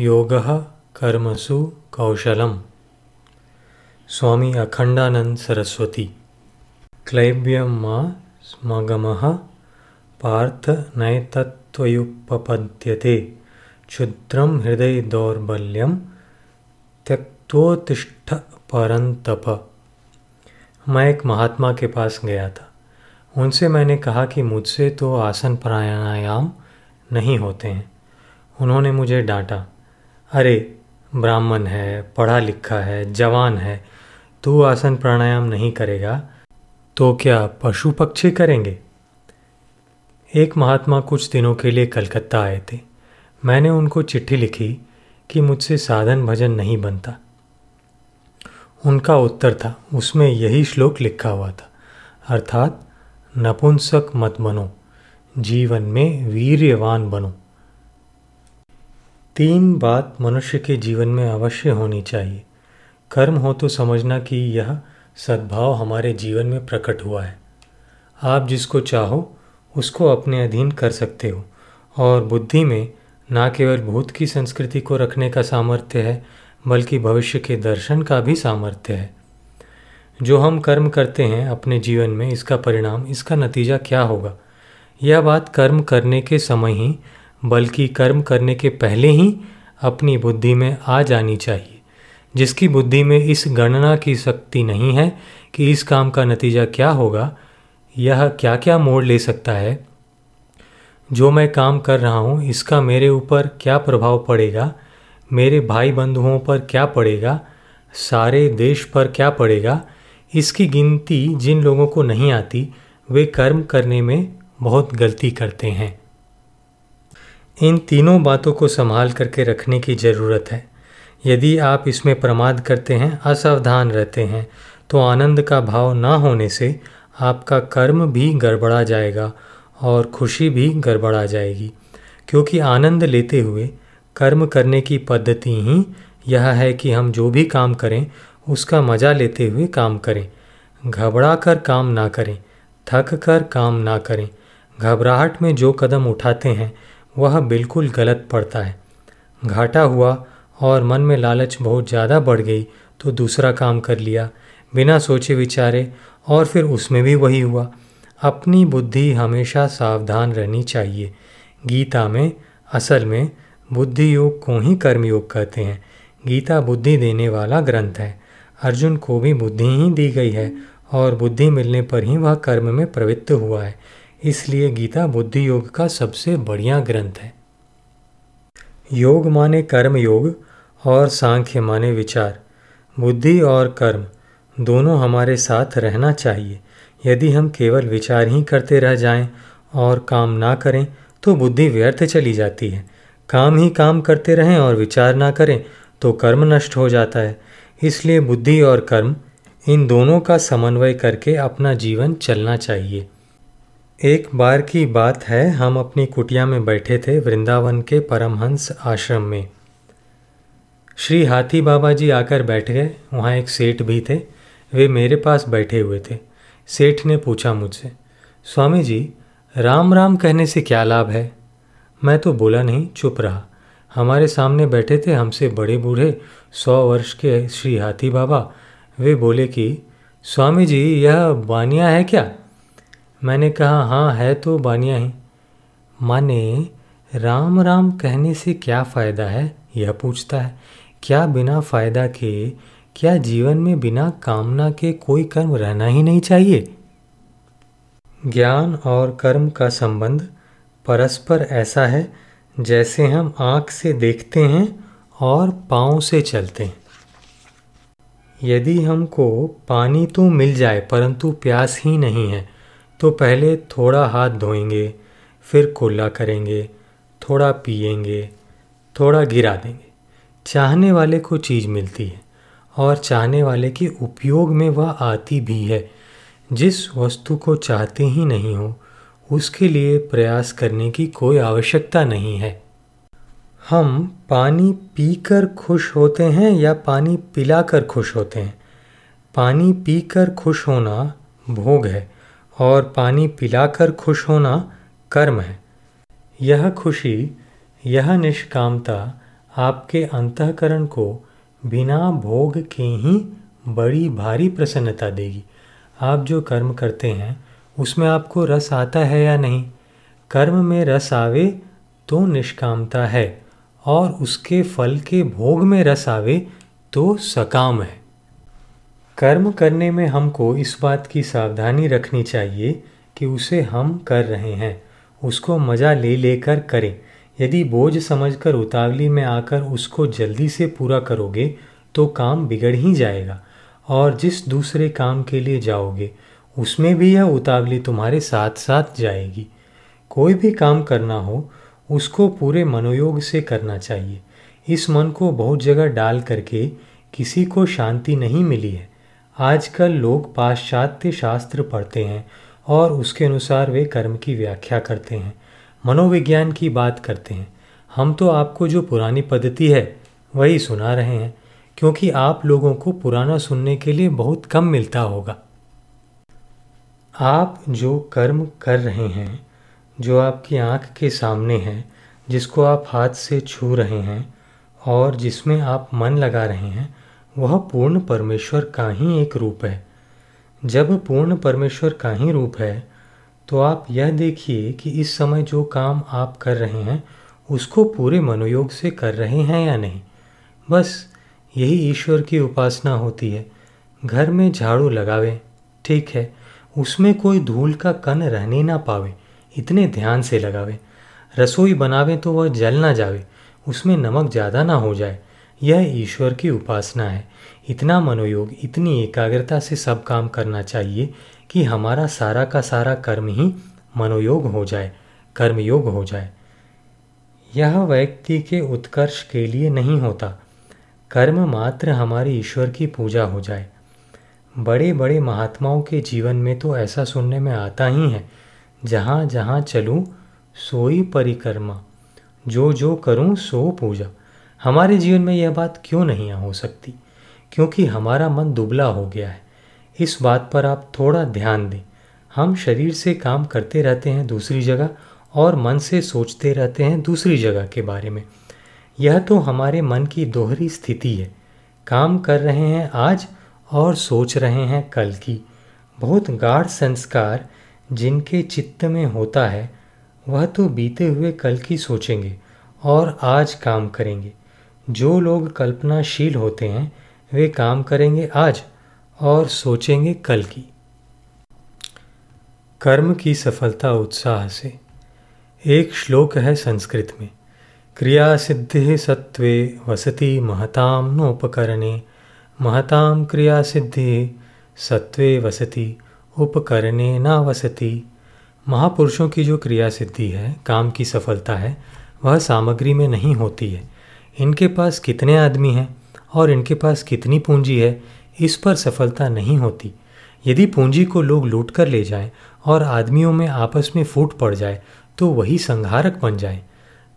योगः कर्मसु कौशलम। स्वामी अखंडानंद सरस्वती। क्लैब्यं स्मगमः पार्थ नैतत्त्वयुपपद्यते। क्षुद्रं हृदय दौर्बल्यम त्यक्तोतिष्ठ परंतप मैं एक महात्मा के पास गया था। उनसे मैंने कहा कि मुझसे तो आसन प्राणायाम नहीं होते हैं। उन्होंने मुझे डांटा। अरे, ब्राह्मण है, पढ़ा लिखा है, जवान है, तू आसन प्राणायाम नहीं करेगा तो क्या पशु पक्षी करेंगे? एक महात्मा कुछ दिनों के लिए कलकत्ता आए थे। मैंने उनको चिट्ठी लिखी कि मुझसे साधन भजन नहीं बनता। उनका उत्तर था, उसमें यही श्लोक लिखा हुआ था, अर्थात, नपुंसक मत बनो, जीवन में वीर्यवान बनो। तीन बात मनुष्य के जीवन में अवश्य होनी चाहिए। कर्म हो तो समझना कि यह सद्भाव हमारे जीवन में प्रकट हुआ है। आप जिसको चाहो, उसको अपने अधीन कर सकते हो। और बुद्धि में न केवल भूत की संस्कृति को रखने का सामर्थ्य है, बल्कि भविष्य के दर्शन का भी सामर्थ्य है। जो हम कर्म करते हैं अपने जीवन में, इसका परिणाम, इसका नतीजा क्या होगा? यह बात कर्म करने के समय ही बल्कि कर्म करने के पहले ही अपनी बुद्धि में आ जानी चाहिए। जिसकी बुद्धि में इस गणना की शक्ति नहीं है कि इस काम का नतीजा क्या होगा, यह क्या क्या मोड़ ले सकता है, जो मैं काम कर रहा हूँ, इसका मेरे ऊपर क्या प्रभाव पड़ेगा, मेरे भाई बंधुओं पर क्या पड़ेगा, सारे देश पर क्या पड़ेगा, इसकी गिनती जिन लोगों को नहीं आती, वे कर्म करने में बहुत गलती करते हैं। इन तीनों बातों को संभाल करके रखने की ज़रूरत है। यदि आप इसमें प्रमाद करते हैं, असावधान रहते हैं तो आनंद का भाव ना होने से आपका कर्म भी गड़बड़ा जाएगा और खुशी भी गड़बड़ा जाएगी। क्योंकि आनंद लेते हुए कर्म करने की पद्धति ही यह है कि हम जो भी काम करें, उसका मज़ा लेते हुए काम करें। घबरा कर काम ना करें थक कर काम ना करें। घबराहट में जो कदम उठाते हैं वह बिल्कुल गलत पड़ता है। घाटा हुआ और मन में लालच बहुत ज़्यादा बढ़ गई तो दूसरा काम कर लिया। बिना सोचे विचारे और फिर उसमें भी वही हुआ। अपनी बुद्धि हमेशा सावधान रहनी चाहिए। गीता में, असल में, बुद्धि योग को ही कर्मयोग कहते हैं। गीता बुद्धि देने वाला ग्रंथ है। अर्जुन को भी बुद्धि ही दी गई है और बुद्धि मिलने पर ही वह कर्म में प्रवृत्त हुआ है। इसलिए गीता बुद्धि योग का सबसे बढ़िया ग्रंथ है। योग माने कर्म योग और सांख्य माने विचार। बुद्धि और कर्म दोनों हमारे साथ रहना चाहिए। यदि हम केवल विचार ही करते रह जाएँ और काम ना करें तो बुद्धि व्यर्थ चली जाती है। काम ही काम करते रहें और विचार ना करें तो कर्म नष्ट हो जाता है। इसलिए बुद्धि और कर्म इन दोनों का समन्वय करके अपना जीवन चलना चाहिए। एक बार की बात है, हम अपनी कुटिया में बैठे थे वृंदावन के परमहंस आश्रम में। श्री हाथी बाबा जी आकर बैठ गए, वहाँ एक सेठ भी थे, वे मेरे पास बैठे हुए थे। सेठ ने पूछा मुझसे, स्वामी जी, राम राम कहने से क्या लाभ है? मैं तो बोला, नहीं, चुप रहा। हमारे सामने बैठे थे हमसे बड़े बूढ़े सौ वर्ष के श्री हाथी बाबा। वे बोले कि, स्वामी जी, यह बानिया है क्या? मैंने कहा हाँ है तो बानिया ही। माने, राम राम कहने से क्या फ़ायदा है? यह पूछता है, क्या बिना फ़ायदा के, क्या जीवन में बिना कामना के कोई कर्म रहना ही नहीं चाहिए? ज्ञान और कर्म का संबंध परस्पर ऐसा है, जैसे हम आँख से देखते हैं और पाँव से चलते हैं। यदि हमको पानी तो मिल जाए, परंतु प्यास ही नहीं है तो पहले थोड़ा हाथ धोएँगे, फिर कुल्ला करेंगे, थोड़ा पिएँगे, थोड़ा गिरा देंगे। चाहने वाले को चीज़ मिलती है और चाहने वाले के उपयोग में वह आती भी है। जिस वस्तु को चाहते ही नहीं हो, उसके लिए प्रयास करने की कोई आवश्यकता नहीं है। हम पानी पीकर खुश होते हैं या पानी पिलाकर खुश होते हैं? पानी पीकर खुश होना भोग है। और पानी पिलाकर खुश होना कर्म है। यह खुशी, यह निष्कामता आपके अंतकरण को बिना भोग के ही बड़ी भारी प्रसन्नता देगी। आप जो कर्म करते हैं, उसमें आपको रस आता है या नहीं? कर्म में रस आवे तो निष्कामता है, और उसके फल के भोग में रस आवे तो सकाम है। कर्म करने में हमको इस बात की सावधानी रखनी चाहिए कि उसे हम कर रहे हैं। उसको मज़ा ले लेकर करें। यदि बोझ समझकर उतावली में आकर उसको जल्दी से पूरा करोगे तो काम बिगड़ ही जाएगा। और जिस दूसरे काम के लिए जाओगे, उसमें भी यह उतावली तुम्हारे साथ साथ जाएगी। कोई भी काम करना हो, उसको पूरे मनोयोग से करना चाहिए। इस मन को बहुत जगह डाल करके किसी को शांति नहीं मिली है। आजकल लोग पाश्चात्य शास्त्र पढ़ते हैं और उसके अनुसार वे कर्म की व्याख्या करते हैं, मनोविज्ञान की बात करते हैं। हम तो आपको जो पुरानी पद्धति है, वही सुना रहे हैं, क्योंकि आप लोगों को पुराना सुनने के लिए बहुत कम मिलता होगा। आप जो कर्म कर रहे हैं, जो आपकी आँख के सामने है, जिसको आप हाथ से छू रहे हैं, और जिसमें आप मन लगा रहे हैं वह पूर्ण परमेश्वर का ही एक रूप है। जब पूर्ण परमेश्वर का ही रूप है तो आप यह देखिए कि इस समय जो काम आप कर रहे हैं, उसको पूरे मनोयोग से कर रहे हैं या नहीं। बस यही ईश्वर की उपासना होती है। घर में झाड़ू लगावे, ठीक है, उसमें कोई धूल का कण रहने ना पावे, इतने ध्यान से लगावे। रसोई बनावे तो वह जल ना जावे, उसमें नमक ज़्यादा ना हो जाए। यह ईश्वर की उपासना है। इतना मनोयोग, इतनी एकाग्रता से सब काम करना चाहिए कि हमारा सारा का सारा कर्म ही मनोयोग हो जाए, कर्मयोग हो जाए। यह व्यक्ति के उत्कर्ष के लिए नहीं होता। कर्म मात्र हमारे ईश्वर की पूजा हो जाए। बड़े बड़े महात्माओं के जीवन में तो ऐसा सुनने में आता ही है जहाँ जहाँ चलूँ, सोई परिक्रमा जो जो करूँ सो पूजा। हमारे जीवन में यह बात क्यों नहीं हो सकती? क्योंकि हमारा मन दुबला हो गया है। इस बात पर आप थोड़ा ध्यान दें। हम शरीर से काम करते रहते हैं दूसरी जगह और मन से सोचते रहते हैं दूसरी जगह के बारे में। यह तो हमारे मन की दोहरी स्थिति है। काम कर रहे हैं आज और सोच रहे हैं कल की। बहुत गाढ़ संस्कार जिनके चित्त में होता है, वह तो बीते हुए कल की सोचेंगे और आज काम करेंगे। जो लोग कल्पनाशील होते हैं, वे काम करेंगे आज और सोचेंगे कल की। कर्म की सफलता उत्साह से। एक श्लोक है संस्कृत में। क्रिया सिद्धि सत्वे वसति महताम नोपकरणे। महताम क्रिया सिद्धि सत्वे वसति, उपकरणे न वसति। महापुरुषों की जो क्रिया सिद्धि है, काम की सफलता है, वह सामग्री में नहीं होती है। इनके पास कितने आदमी हैं और इनके पास कितनी पूंजी है, इस पर सफलता नहीं होती। यदि पूंजी को लोग लूट कर ले जाएँ और आदमियों में आपस में फूट पड़ जाए तो वही संहारक बन जाए।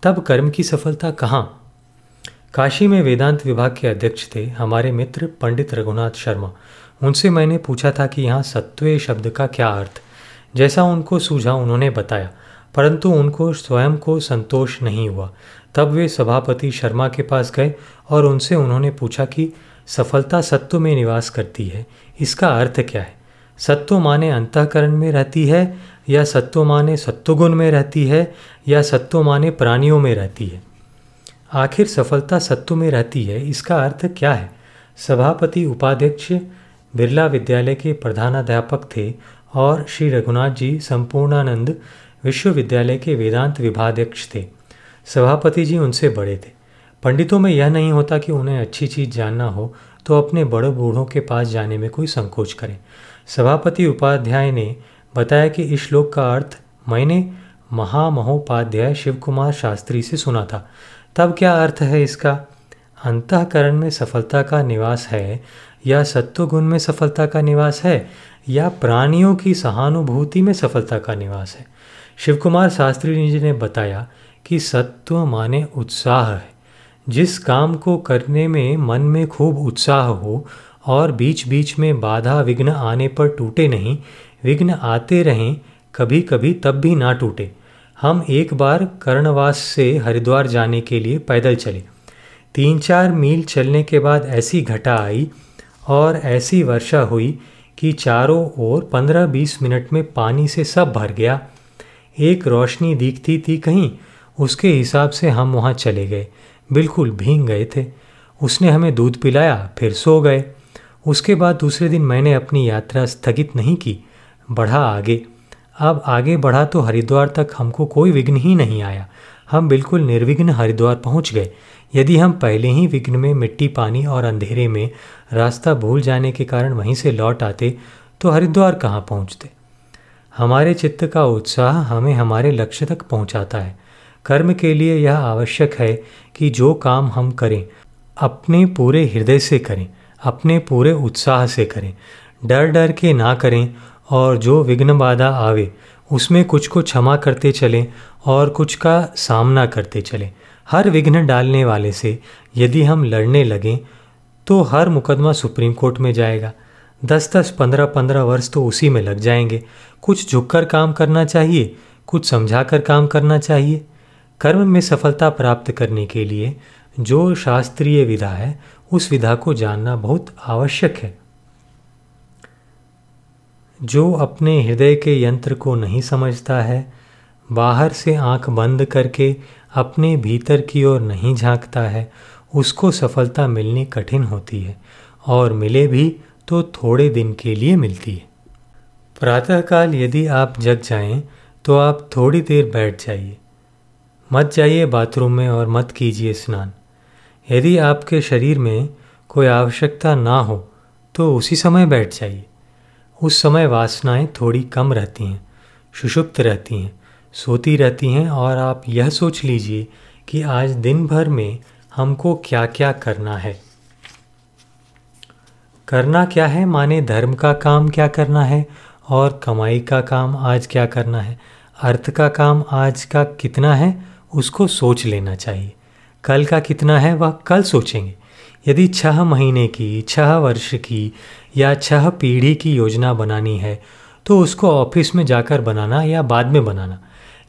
तब कर्म की सफलता कहाँ? काशी में वेदांत विभाग के अध्यक्ष थे हमारे मित्र पंडित रघुनाथ शर्मा। उनसे मैंने पूछा था कि यहाँ सत्वे शब्द का क्या अर्थ? जैसा उनको सूझा उन्होंने बताया, परंतु उनको स्वयं को संतोष नहीं हुआ। तब वे सभापति शर्मा के पास गए और उनसे उन्होंने पूछा कि, सफलता सत्व में निवास करती है, इसका अर्थ क्या है? सत्व माने अंतकरण में रहती है, या सत्व माने सत्वगुण में रहती है, या सत्व माने प्राणियों में रहती है? आखिर सफलता सत्व में रहती है, इसका अर्थ क्या है? सभापति उपाध्यक्ष, बिरला विद्यालय के प्रधानाध्यापक थे और श्री रघुनाथ जी संपूर्णानंद विश्वविद्यालय के वेदांत विभाध्यक्ष थे। सभापति जी उनसे बड़े थे। पंडितों में यह नहीं होता कि उन्हें अच्छी चीज़ जानना हो तो अपने बड़े बूढ़ों के पास जाने में कोई संकोच करें। सभापति उपाध्याय ने बताया कि इस श्लोक का अर्थ मैंने महामहोपाध्याय शिव कुमार शास्त्री से सुना था। तब क्या अर्थ है इसका? अंतकरण में सफलता का निवास है या सत्वगुण में सफलता का निवास है या प्राणियों की सहानुभूति में सफलता का निवास है? शिव कुमार शास्त्री जी ने बताया कि सत्व माने उत्साह है। जिस काम को करने में मन में खूब उत्साह हो और बीच बीच में बाधा विघ्न आने पर टूटे नहीं, विघ्न आते रहें कभी कभी तब भी ना टूटे। हम एक बार कर्णवास से हरिद्वार जाने के लिए पैदल चले। तीन चार मील चलने के बाद ऐसी घटा आई और ऐसी वर्षा हुई कि चारों ओर पंद्रह बीस मिनट में पानी से सब भर गया। एक रोशनी दिखती थी कहीं उसके हिसाब से हम वहाँ चले गए। बिल्कुल भींग गए थे। उसने हमें दूध पिलाया, फिर सो गए। उसके बाद दूसरे दिन मैंने अपनी यात्रा स्थगित नहीं की, बढ़ा आगे। अब आगे बढ़ा तो हरिद्वार तक हमको कोई विघ्न ही नहीं आया। हम बिल्कुल निर्विघ्न हरिद्वार पहुँच गए। यदि हम पहले ही विघ्न में मिट्टी, पानी और अंधेरे में रास्ता भूल जाने के कारण वहीं से लौट आते तो हरिद्वार कहाँ पहुँचते? हमारे चित्त का उत्साह हमें हमारे लक्ष्य तक पहुँचाता है। कर्म के लिए यह आवश्यक है कि जो काम हम करें, अपने पूरे हृदय से करें, अपने पूरे उत्साह से करें। डर डर के ना करें और जो विघ्न बाधा आवे, उसमें कुछ को क्षमा करते चलें और कुछ का सामना करते चलें। हर विघ्न डालने वाले से यदि हम लड़ने लगें तो हर मुकदमा सुप्रीम कोर्ट में जाएगा। दस दस पंद्रह पंद्रह वर्ष तो उसी में लग जाएँगे। कुछ झुककर काम करना चाहिए, कुछ समझाकर काम करना चाहिए। कर्म में सफलता प्राप्त करने के लिए जो शास्त्रीय विधा है, उस विधा को जानना बहुत आवश्यक है। जो अपने हृदय के यंत्र को नहीं समझता है, बाहर से आँख बंद करके अपने भीतर की ओर नहीं झांकता है, उसको सफलता मिलनी कठिन होती है और मिले भी तो थोड़े दिन के लिए मिलती है। प्रातःकाल यदि आप जग जाएँ तो आप थोड़ी देर बैठ जाइए। मत जाइए बाथरूम में और मत कीजिए स्नान। यदि आपके शरीर में कोई आवश्यकता ना हो तो उसी समय बैठ जाइए। उस समय वासनाएँ थोड़ी कम रहती हैं, सुषुप्त रहती हैं, सोती रहती हैं और आप यह सोच लीजिए कि आज दिन भर में हमको क्या क्या करना है। करना क्या है? माने धर्म का काम क्या करना है और कमाई का काम आज क्या करना है? अर्थ का काम आज का कितना है? उसको सोच लेना चाहिए। कल का कितना है वह कल सोचेंगे। यदि छह महीने की, छह वर्ष की या छह पीढ़ी की योजना बनानी है तो उसको ऑफ़िस में जाकर बनाना या बाद में बनाना।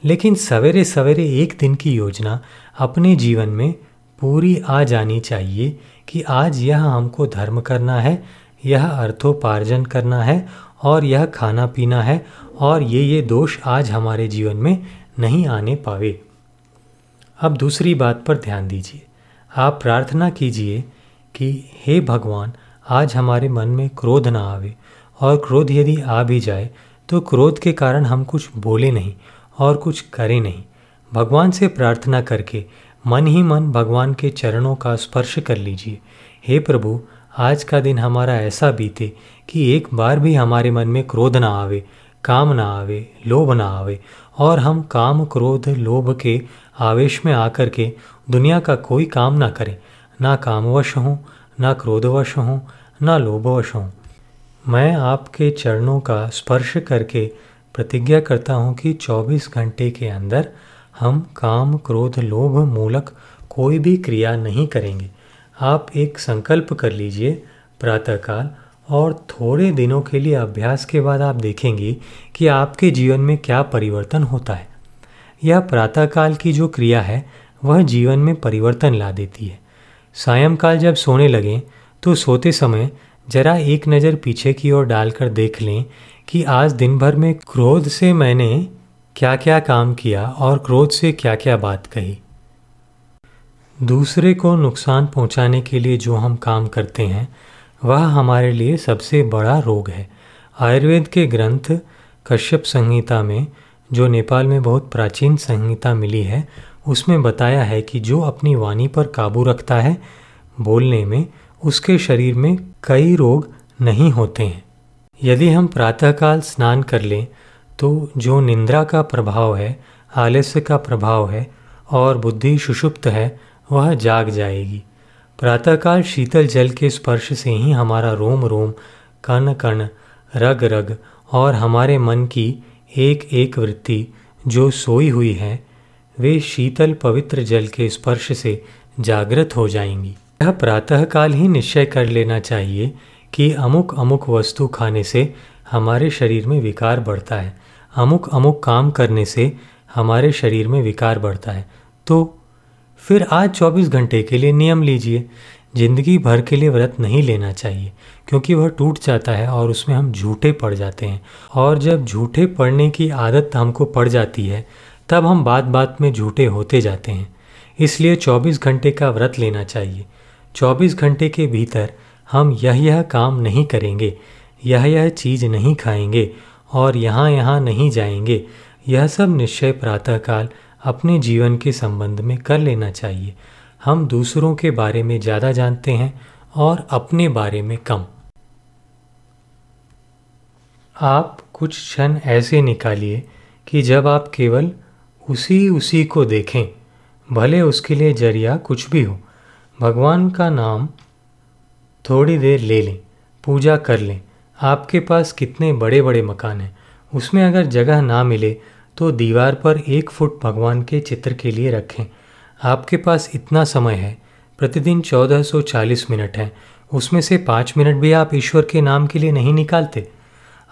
लेकिन सवेरे सवेरे एक दिन की योजना अपने जीवन में पूरी आ जानी चाहिए कि आज यह हमको धर्म करना है, यह अर्थोपार्जन करना है और यह खाना पीना है और ये ये दोष आज हमारे जीवन में नहीं आने पावे। अब दूसरी बात पर ध्यान दीजिए। आप प्रार्थना कीजिए कि हे भगवान, आज हमारे मन में क्रोध ना आवे और क्रोध यदि आ भी जाए तो क्रोध के कारण हम कुछ बोले नहीं और कुछ करें नहीं। भगवान से प्रार्थना करके मन ही मन भगवान के चरणों का स्पर्श कर लीजिए। हे प्रभु, आज का दिन हमारा ऐसा बीते कि एक बार भी हमारे मन में क्रोध ना आवे, काम ना आवे, लोभ ना आवे और हम काम, क्रोध, लोभ के आवेश में आकर के दुनिया का कोई काम ना करें। ना कामवश हों, ना क्रोधवश हों, ना लोभवश हों। मैं आपके चरणों का स्पर्श करके प्रतिज्ञा करता हूँ कि 24 घंटे के अंदर हम काम, क्रोध, लोभ मूलक कोई भी क्रिया नहीं करेंगे। आप एक संकल्प कर लीजिए, प्रातःकाल और थोड़े दिनों के लिए अभ्यास के बाद आप देखेंगे कि आपके जीवन में क्या परिवर्तन होता है। यह प्रातःकाल की जो क्रिया है, वह जीवन में परिवर्तन ला देती है। सायंकाल जब सोने लगें तो सोते समय जरा एक नज़र पीछे की ओर डालकर देख लें कि आज दिन भर में क्रोध से मैंने क्या क्या काम किया और क्रोध से क्या क्या बात कही। दूसरे को नुकसान पहुँचाने के लिए जो हम काम करते हैं वह हमारे लिए सबसे बड़ा रोग है। आयुर्वेद के ग्रंथ कश्यप संहिता में, जो नेपाल में बहुत प्राचीन संहिता मिली है, उसमें बताया है कि जो अपनी वाणी पर काबू रखता है, बोलने में, उसके शरीर में कई रोग नहीं होते हैं। यदि हम प्रातःकाल स्नान कर लें तो जो निंद्रा का प्रभाव है, आलस्य का प्रभाव है, और बुद्धि सुषुप्त है, वह जाग जाएगी। प्रातःकाल शीतल जल के स्पर्श से ही हमारा रोम रोम, कण कण, रग रग और हमारे मन की एक एक वृत्ति जो सोई हुई है, वे शीतल पवित्र जल के स्पर्श से जागृत हो जाएँगी। यह प्रातःकाल ही निश्चय कर लेना चाहिए कि अमुक अमुक वस्तु खाने से हमारे शरीर में विकार बढ़ता है। अमुक अमुक काम करने से हमारे शरीर में विकार बढ़ता है। तो फिर आज 24 घंटे के लिए नियम लीजिए। ज़िंदगी भर के लिए व्रत नहीं लेना चाहिए, क्योंकि वह टूट जाता है और उसमें हम झूठे पड़ जाते हैं। और जब झूठे पड़ने की आदत हमको पड़ जाती है, तब हम बात बात में झूठे होते जाते हैं। इसलिए 24 घंटे का व्रत लेना चाहिए। 24 घंटे के भीतर हम यह यह काम नहीं करेंगे यह यह चीज़ नहीं खाएँगे और यहाँ यहाँ नहीं जाएँगे। यह सब निश्चय प्रातःकाल अपने जीवन के संबंध में कर लेना चाहिए। हम दूसरों के बारे में ज़्यादा जानते हैं और अपने बारे में कम। आप कुछ क्षण ऐसे निकालिए कि जब आप केवल उसी उसी को देखें, भले उसके लिए ज़रिया कुछ भी हो, भगवान का नाम थोड़ी देर ले लें, पूजा कर लें। आपके पास कितने बड़े बड़े मकान हैं, उसमें अगर जगह ना मिले तो दीवार पर एक फुट भगवान के चित्र के लिए रखें। आपके पास इतना समय है। प्रतिदिन 1440 मिनट है। उसमें से पाँच मिनट भी आप ईश्वर के नाम के लिए नहीं निकालते।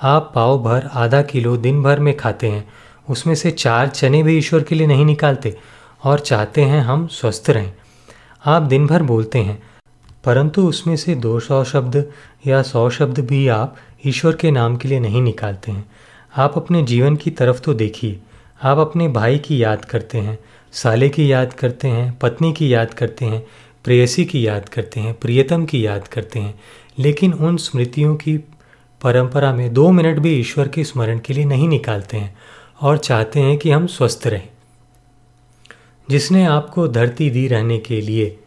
आप पाव भर, आधा किलो दिन भर में खाते हैं। उसमें से चार चने भी ईश्वर के लिए नहीं निकालते और चाहते हैं हम स्वस्थ रहें। आप दिन भर बोलते हैं, परंतु उसमें से दो सौ शब्द या सौ शब्द भी आप ईश्वर के नाम के लिए नहीं निकालते हैं। आप अपने जीवन की तरफ़ तो देखिए। आप अपने भाई की याद करते हैं, साले की याद करते हैं, पत्नी की याद करते हैं, प्रेयसी की याद करते हैं, प्रियतम की याद करते हैं। लेकिन उन स्मृतियों की परंपरा में दो मिनट भी ईश्वर के स्मरण के लिए नहीं निकालते हैं और चाहते हैं कि हम स्वस्थ रहें। जिसने आपको धरती दी रहने के लिए,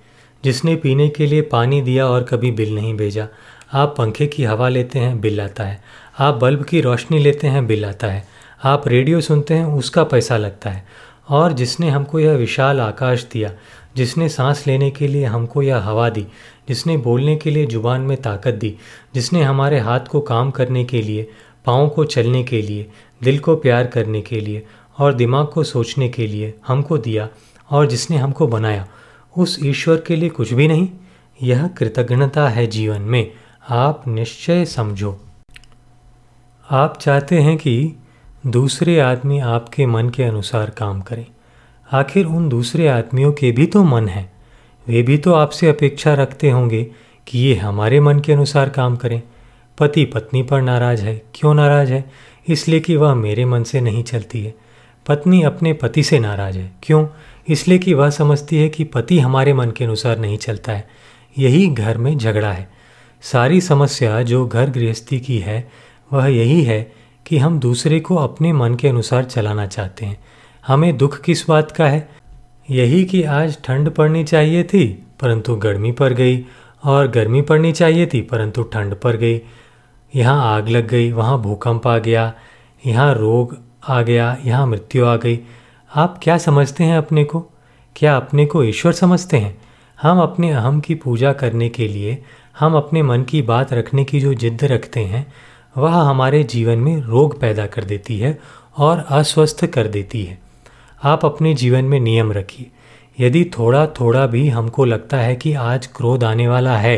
जिसने पीने के लिए पानी दिया और कभी बिल नहीं भेजा, आप पंखे की हवा लेते हैं, बिल आता है। आप बल्ब की रोशनी लेते हैं, बिल आता है। आप रेडियो सुनते हैं, उसका पैसा लगता है। और जिसने हमको यह विशाल आकाश दिया, जिसने सांस लेने के लिए हमको यह हवा दी, जिसने बोलने के लिए ज़ुबान में ताकत दी, जिसने हमारे हाथ को काम करने के लिए, पाँव को चलने के लिए, दिल को प्यार करने के लिए और दिमाग को सोचने के लिए हमको दिया और जिसने हमको बनाया, उस ईश्वर के लिए कुछ भी नहीं। यह कृतज्ञता है जीवन में। आप निश्चय समझो। आप चाहते हैं कि दूसरे आदमी आपके मन के अनुसार काम करें। आखिर उन दूसरे आदमियों के भी तो मन हैं। वे भी तो आपसे अपेक्षा रखते होंगे कि ये हमारे मन के अनुसार काम करें। पति पत्नी पर नाराज़ है। क्यों नाराज़ है? इसलिए कि वह मेरे मन से नहीं चलती है। पत्नी अपने पति से नाराज़ है। क्यों? इसलिए कि वह समझती है कि पति हमारे मन के अनुसार नहीं चलता है। यही घर में झगड़ा है। सारी समस्या जो घर गृहस्थी की है वह यही है कि हम दूसरे को अपने मन के अनुसार चलाना चाहते हैं। हमें दुख किस बात का है? यही कि आज ठंड पड़नी चाहिए थी, परंतु गर्मी पड़ गई, और गर्मी पड़नी चाहिए थी, परंतु ठंड पड़ गई। यहाँ आग लग गई, वहाँ भूकंप आ गया, यहाँ रोग आ गया, यहाँ मृत्यु आ गई। आप क्या समझते हैं अपने को? क्या अपने को ईश्वर समझते हैं? हम अपने अहम की पूजा करने के लिए, हम अपने मन की बात रखने की जो जिद्द रखते हैं वह हमारे जीवन में रोग पैदा कर देती है और अस्वस्थ कर देती है। आप अपने जीवन में नियम रखिए। यदि थोड़ा थोड़ा भी हमको लगता है कि आज क्रोध आने वाला है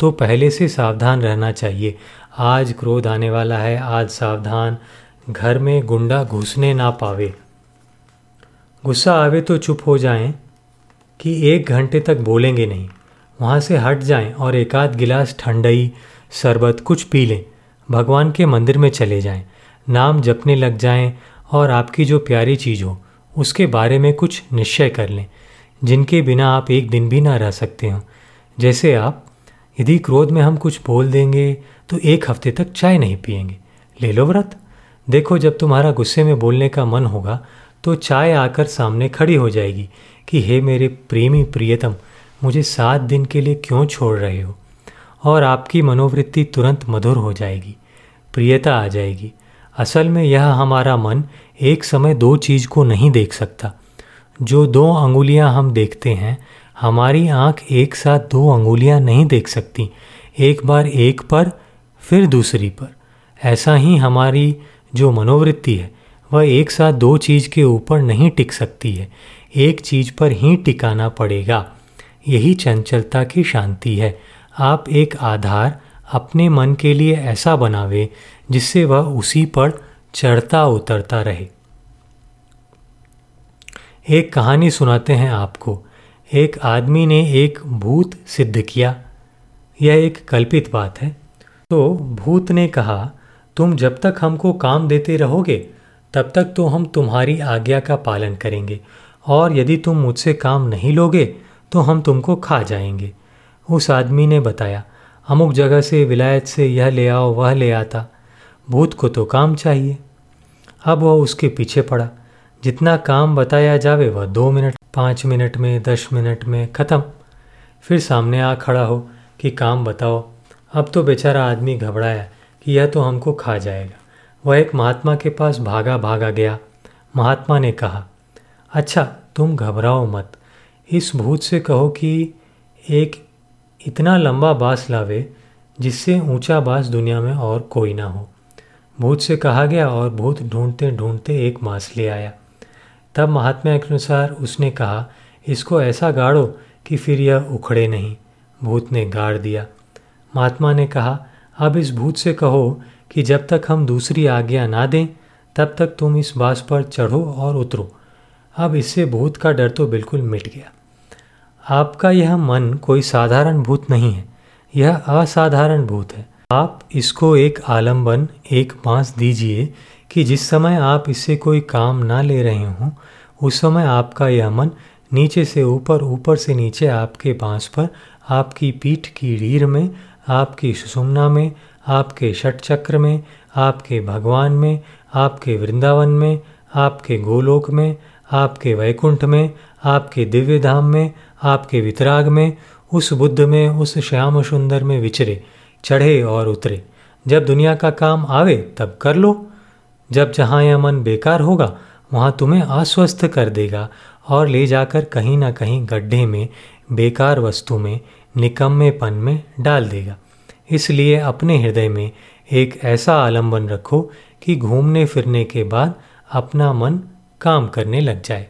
तो पहले से सावधान रहना चाहिए। आज क्रोध आने वाला है, आज सावधान घर में गुंडा घुसने ना पावे। गुस्सा आवे तो चुप हो जाएँ कि एक घंटे तक बोलेंगे नहीं। वहाँ से हट जाएँ और एक आध गिलास ठंडई, शरबत कुछ पी लें। भगवान के मंदिर में चले जाएँ, नाम जपने लग जाएँ और आपकी जो प्यारी चीज़ हो, उसके बारे में कुछ निश्चय कर लें, जिनके बिना आप एक दिन भी ना रह सकते हो। जैसे आप, यदि क्रोध में हम कुछ बोल देंगे तो एक हफ़्ते तक चाय नहीं पियेंगे। ले लो व्रत। देखो, जब तुम्हारा गुस्से में बोलने का मन होगा तो चाय आकर सामने खड़ी हो जाएगी कि, हे मेरे प्रेमी प्रियतम, मुझे सात दिन के लिए क्यों छोड़ रहे हो? और आपकी मनोवृत्ति तुरंत मधुर हो जाएगी। प्रियता आ जाएगी। असल में यह हमारा मन एक समय दो चीज़ को नहीं देख सकता। जो दो अंगुलियाँ हम देखते हैं, हमारी आँख एक साथ दो अंगुलियाँ नहीं देख सकती। एक बार एक पर, फिर दूसरी पर। ऐसा ही हमारी जो मनोवृत्ति है, वह एक साथ दो चीज़ के ऊपर नहीं टिक सकती है। एक चीज़ पर ही टिकाना पड़ेगा। यही चंचलता की शांति है। आप एक आधार अपने मन के लिए ऐसा बनावे, जिससे वह उसी पर चढ़ता उतरता रहे। एक कहानी सुनाते हैं आपको। एक आदमी ने एक भूत सिद्ध किया। यह एक कल्पित बात है। तो भूत ने कहा, तुम जब तक हमको काम देते रहोगे, तब तक तो हम तुम्हारी आज्ञा का पालन करेंगे। और यदि तुम मुझसे काम नहीं लोगे तो हम तुमको खा जाएँगे। उस आदमी ने बताया अमुक जगह से, विलायत से यह ले आओ, वह ले आता। भूत को तो काम चाहिए। अब वह उसके पीछे पड़ा। जितना काम बताया जावे, वह दो मिनट, पाँच मिनट में, दस मिनट में ख़त्म। फिर सामने आ खड़ा हो कि काम बताओ। अब तो बेचारा आदमी घबराया कि यह तो हमको खा जाएगा। वह एक महात्मा के पास भागा भागा गया। महात्मा ने कहा अच्छा तुम घबराओ मत। इस भूत से कहो कि एक इतना लंबा बाँस लावे जिससे ऊँचा बाँस दुनिया में और कोई ना हो। भूत से कहा गया और भूत ढूंढते ढूंढते एक बाँस ले आया। तब महात्मा के अनुसार उसने कहा, इसको ऐसा गाड़ो कि फिर यह उखड़े नहीं भूत ने गाड़ दिया। महात्मा ने कहा, अब इस भूत से कहो कि जब तक हम दूसरी आज्ञा ना दें, तब तक तुम इस बाँस पर चढ़ो और उतरो। अब इससे भूत का डर तो बिल्कुल मिट गया। आपका यह मन कोई साधारण भूत नहीं है। यह असाधारण भूत है। आप इसको एक आलंबन एक बाँस दीजिए कि जिस समय आप इससे कोई काम ना ले रहे हों, उस समय आपका यह मन नीचे से ऊपर ऊपर से नीचे आपके बाँस पर, आपकी पीठ की रीढ़ में, आपकी सुषुम्ना में, आपके षट चक्र में, आपके भगवान में, आपके वृंदावन में, आपके गोलोक में, आपके वैकुंठ में आपके दिव्य धाम में, आपके वितराग में, उस बुद्ध में, उस श्याम सुंदर में विचरे, चढ़े और उतरे। जब दुनिया का काम आवे, तब कर लो। जब जहाँ यह मन बेकार होगा, वहाँ तुम्हें अस्वस्थ कर देगा और ले जाकर कहीं ना कहीं गड्ढे में, बेकार वस्तु में, निकम्मेपन में डाल देगा। इसलिए अपने हृदय में एक ऐसा आलंबन रखो कि घूमने फिरने के बाद अपना मन काम करने लग जाए।